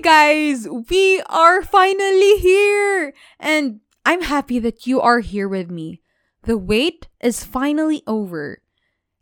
guys, we are finally here! And I'm happy that you are here with me. The wait is finally over.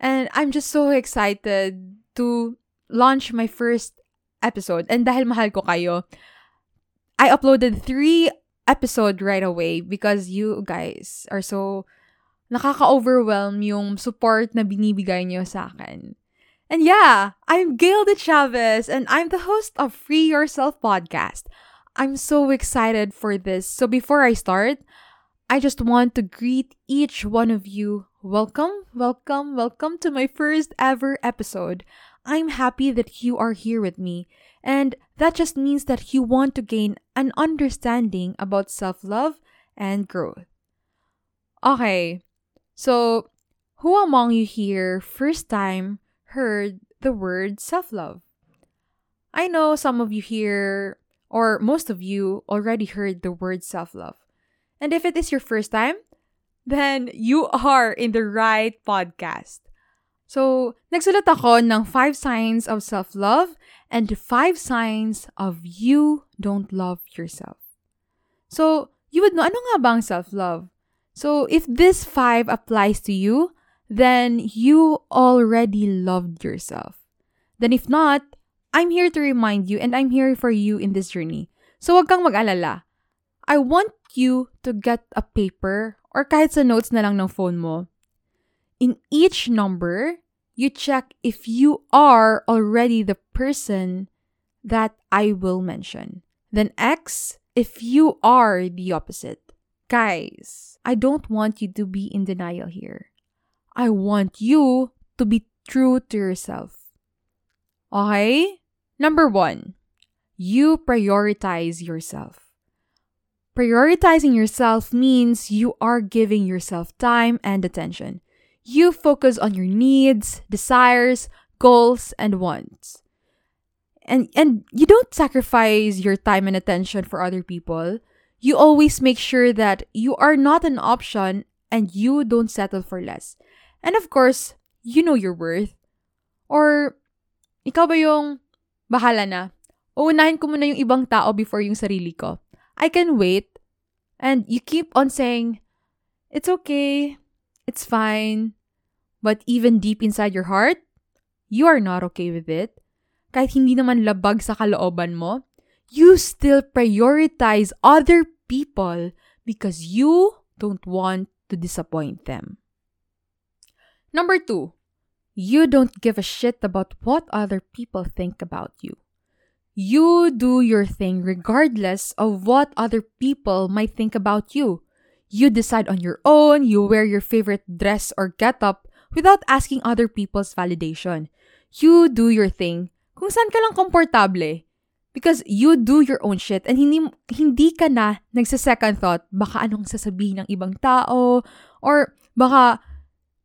And I'm just so excited to launch my first episode. And dahil mahal ko kayo, I uploaded three episode right away because you guys are so nakaka-overwhelm yung support na binibigay niyo sa akin. And yeah, I'm Gail de Chavez and I'm the host of Free Yourself podcast. I'm so excited for this. So before I start, I just want to greet each one of you. Welcome, welcome, welcome to my first ever episode. I'm happy that you are here with me. And that just means that you want to gain an understanding about self love and growth. Okay, so who among you here first time heard the word self love? I know some of you here, or most of you, already heard the word self love. And if it is your first time, then you are in the right podcast. So, nagsulat ako ng five signs of self-love and five signs of you don't love yourself. So, you would know, ano nga ba ang self-love? So, if this five applies to you, then you already loved yourself. Then if not, I'm here to remind you and I'm here for you in this journey. So, wag kang mag-alala. I want you to get a paper or kahit sa notes na lang ng phone mo in each number, you check if you are already the person that I will mention. Then X, if you are the opposite. Guys, I don't want you to be in denial here. I want you to be true to yourself. Okay? Number one, you prioritize yourself. Prioritizing yourself means you are giving yourself time and attention. You focus on your needs, desires, goals, and wants. And and you don't sacrifice your time and attention for other people. You always make sure that you are not an option and you don't settle for less. And of course, you know your worth. Or ikaw ba yung bahala na? Uunahin ko muna yung ibang tao before yung sarili ko. I can wait. And you keep on saying, it's okay. It's fine. But even deep inside your heart, you are not okay with it. Kahit hindi naman labag sa kalooban mo, you still prioritize other people because you don't want to disappoint them. Number two, you don't give a shit about what other people think about you. You do your thing regardless of what other people might think about you. You decide on your own, you wear your favorite dress or getup without asking other people's validation. You do your thing kung saan ka lang komportable. Because you do your own shit and hindi, hindi ka na nagsa-second thought, baka anong sasabihin ng ibang tao, or baka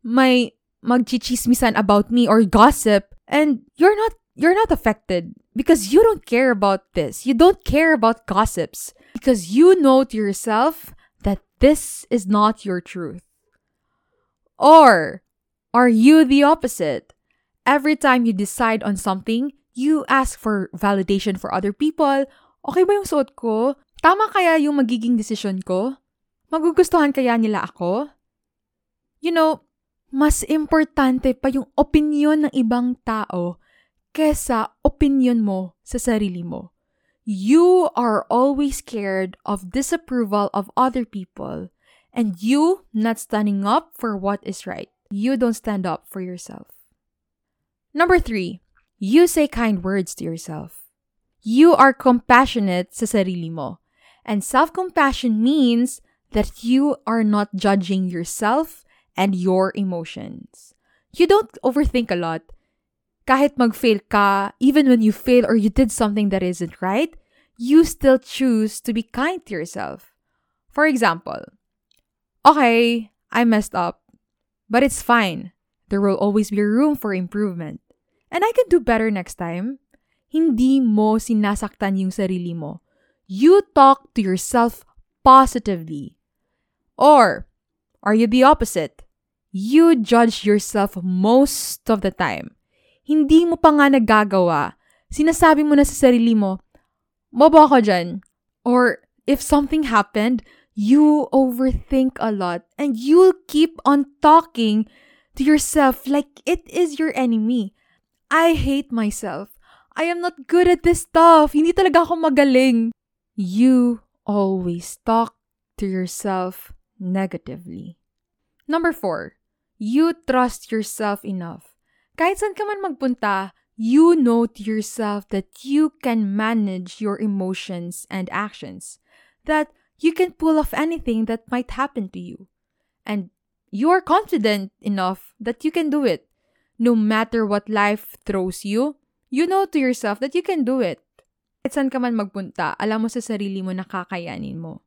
may magchichismisan about me or gossip, and you're not you're not affected because you don't care about this. You don't care about gossips because you know to yourself that this is not your truth. Or are you the opposite? Every time you decide on something, you ask for validation for other people. Okay ba yung suot ko? Tama kaya yung magiging decision ko? Magugustuhan kaya nila ako? You know, mas importante pa yung opinion ng ibang tao kesa opinion mo sa sarili mo. You are always scared of disapproval of other people and you not standing up for what is right you don't stand up for yourself. Number three, you say kind words to yourself. You are compassionate sa sarili mo. And self-compassion means that you are not judging yourself and your emotions. You don't overthink a lot. Kahit mag-fail ka, even when you fail or you did something that isn't right, you still choose to be kind to yourself. For example, okay, I messed up. But it's fine. There will always be room for improvement. And I can do better next time. Hindi mo sinasaktan yung sarili mo. You talk to yourself positively. Or, are you the opposite? You judge yourself most of the time. Hindi mo pa nga nagagawa. Sinasabi mo na sa sarili mo, bobo ako dyan. Or if something happened, you overthink a lot and you'll keep on talking to yourself like it is your enemy. I hate myself. I am not good at this stuff. Hindi talaga ako magaling. You always talk to yourself negatively. Number four, you trust yourself enough. Kahit saan ka man magpunta, you know to yourself that you can manage your emotions and actions. That you can pull off anything that might happen to you. And you are confident enough that you can do it. No matter what life throws you, you know to yourself that you can do it. At saan ka man magpunta, alam mo sa sarili mo na kakayanin mo.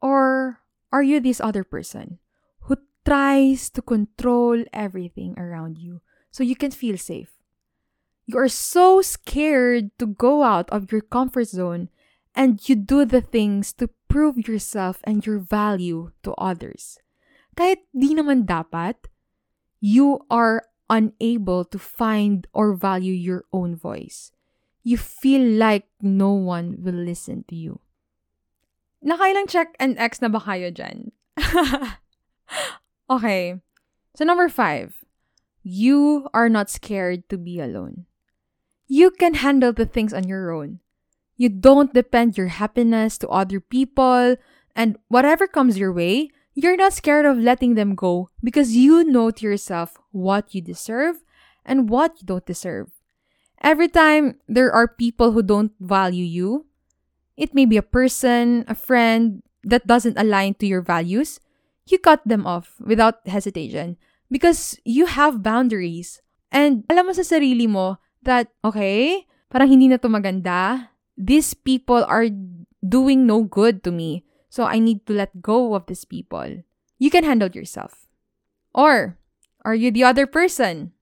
Or are you this other person who tries to control everything around you so you can feel safe? You are so scared to go out of your comfort zone and you do the things to prove yourself and your value to others. Kahit di naman dapat, you are unable to find or value your own voice. You feel like no one will listen to you. Nakailang check and X na ba kayo dyan? okay. So number five, you are not scared to be alone. You can handle the things on your own. You don't depend your happiness to other people, and whatever comes your way, you're not scared of letting them go because you know to yourself what you deserve and what you don't deserve. Every time there are people who don't value you, it may be a person, a friend that doesn't align to your values, you cut them off without hesitation because you have boundaries. And alam mo sa sarili mo that, okay, parang hindi na to maganda, these people are doing no good to me. So I need to let go of these people. You can handle yourself. Or, are you the other person?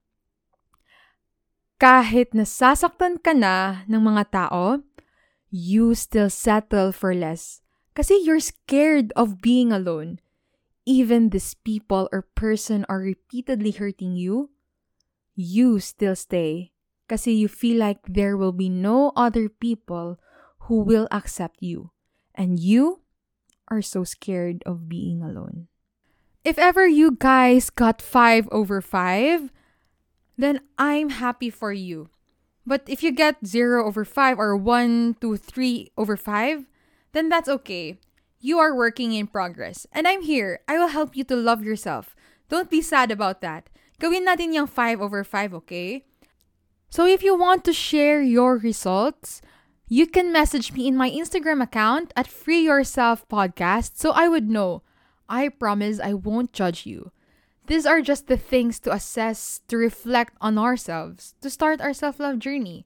Kahit nasasaktan ka na ng mga tao, you still settle for less. Kasi you're scared of being alone. Even these people or person are repeatedly hurting you, you still stay Kasi you feel like there will be no other people who will accept you. And you are so scared of being alone. If ever you guys got 5 over 5, then I'm happy for you. But if you get 0 over 5 or 1 to 3 over 5, then that's okay. You are working in progress. And I'm here. I will help you to love yourself. Don't be sad about that. Gawin natin yung 5 over 5, okay? So if you want to share your results, you can message me in my Instagram account at Free Yourself Podcast so I would know. I promise I won't judge you. These are just the things to assess, to reflect on ourselves, to start our self love journey.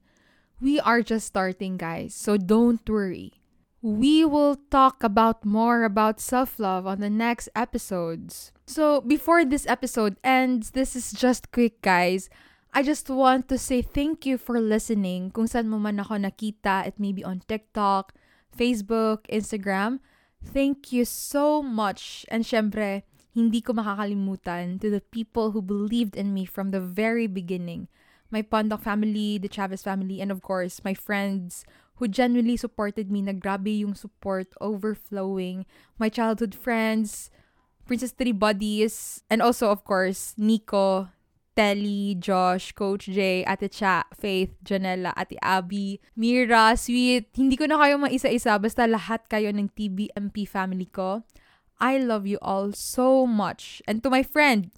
We are just starting, guys, so don't worry. We will talk about more about self love on the next episodes. So, before this episode ends, this is just quick, guys. I just want to say thank you for listening. Kung saan mo man ako nakita, it may be on TikTok, Facebook, Instagram. Thank you so much. And syempre, hindi ko makakalimutan to the people who believed in me from the very beginning. My Pondok family, the Chavez family, and of course, my friends who genuinely supported me. Nagrabe yung support, overflowing. My childhood friends, Princess Three Buddies, and also, of course, Nico, Telly, Josh, Coach Jay, Ate Cha, Faith, Janella, Ate Abby, Mira, Sweet. Hindi ko na kayo maisa-isa, basta lahat kayo ng TBMP family ko. I love you all so much. And to my friend,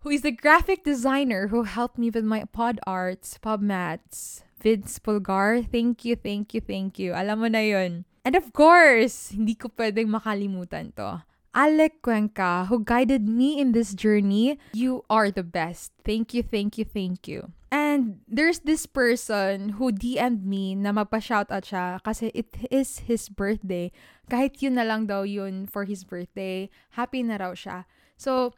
who is the graphic designer who helped me with my pod arts, pub mats, Vince Pulgar, thank you, thank you, thank you. Alam mo na yun. And of course, hindi ko pwedeng makalimutan to. Alec Cuenca, who guided me in this journey. You are the best. Thank you, thank you, thank you. And there's this person who DM'd me na magpa-shoutout siya kasi it is his birthday. Kahit yun na lang daw yun for his birthday. Happy na raw siya. So,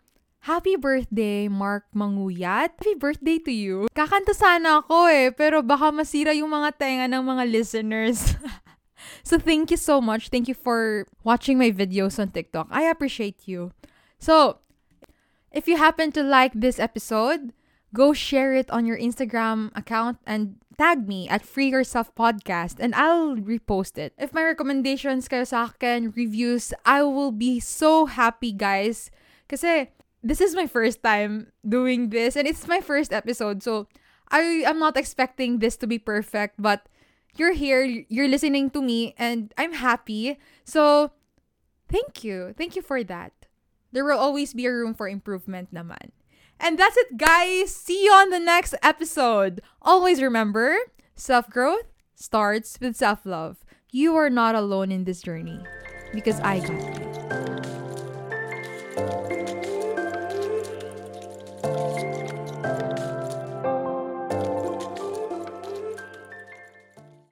Happy birthday, Mark Manguyat. Happy birthday to you. Kakanta sana ako eh, pero baka masira yung mga tenga ng mga listeners. So thank you so much. Thank you for watching my videos on TikTok. I appreciate you. So, if you happen to like this episode, go share it on your Instagram account and tag me at Free Yourself Podcast and I'll repost it. If my recommendations kayo sa akin, reviews, I will be so happy, guys. Kasi this is my first time doing this and it's my first episode. So I am not expecting this to be perfect, but you're here, you're listening to me and I'm happy. So thank you. Thank you for that. There will always be a room for improvement naman. And that's it, guys. See you on the next episode. Always remember self growth starts with self love. You are not alone in this journey because I got you.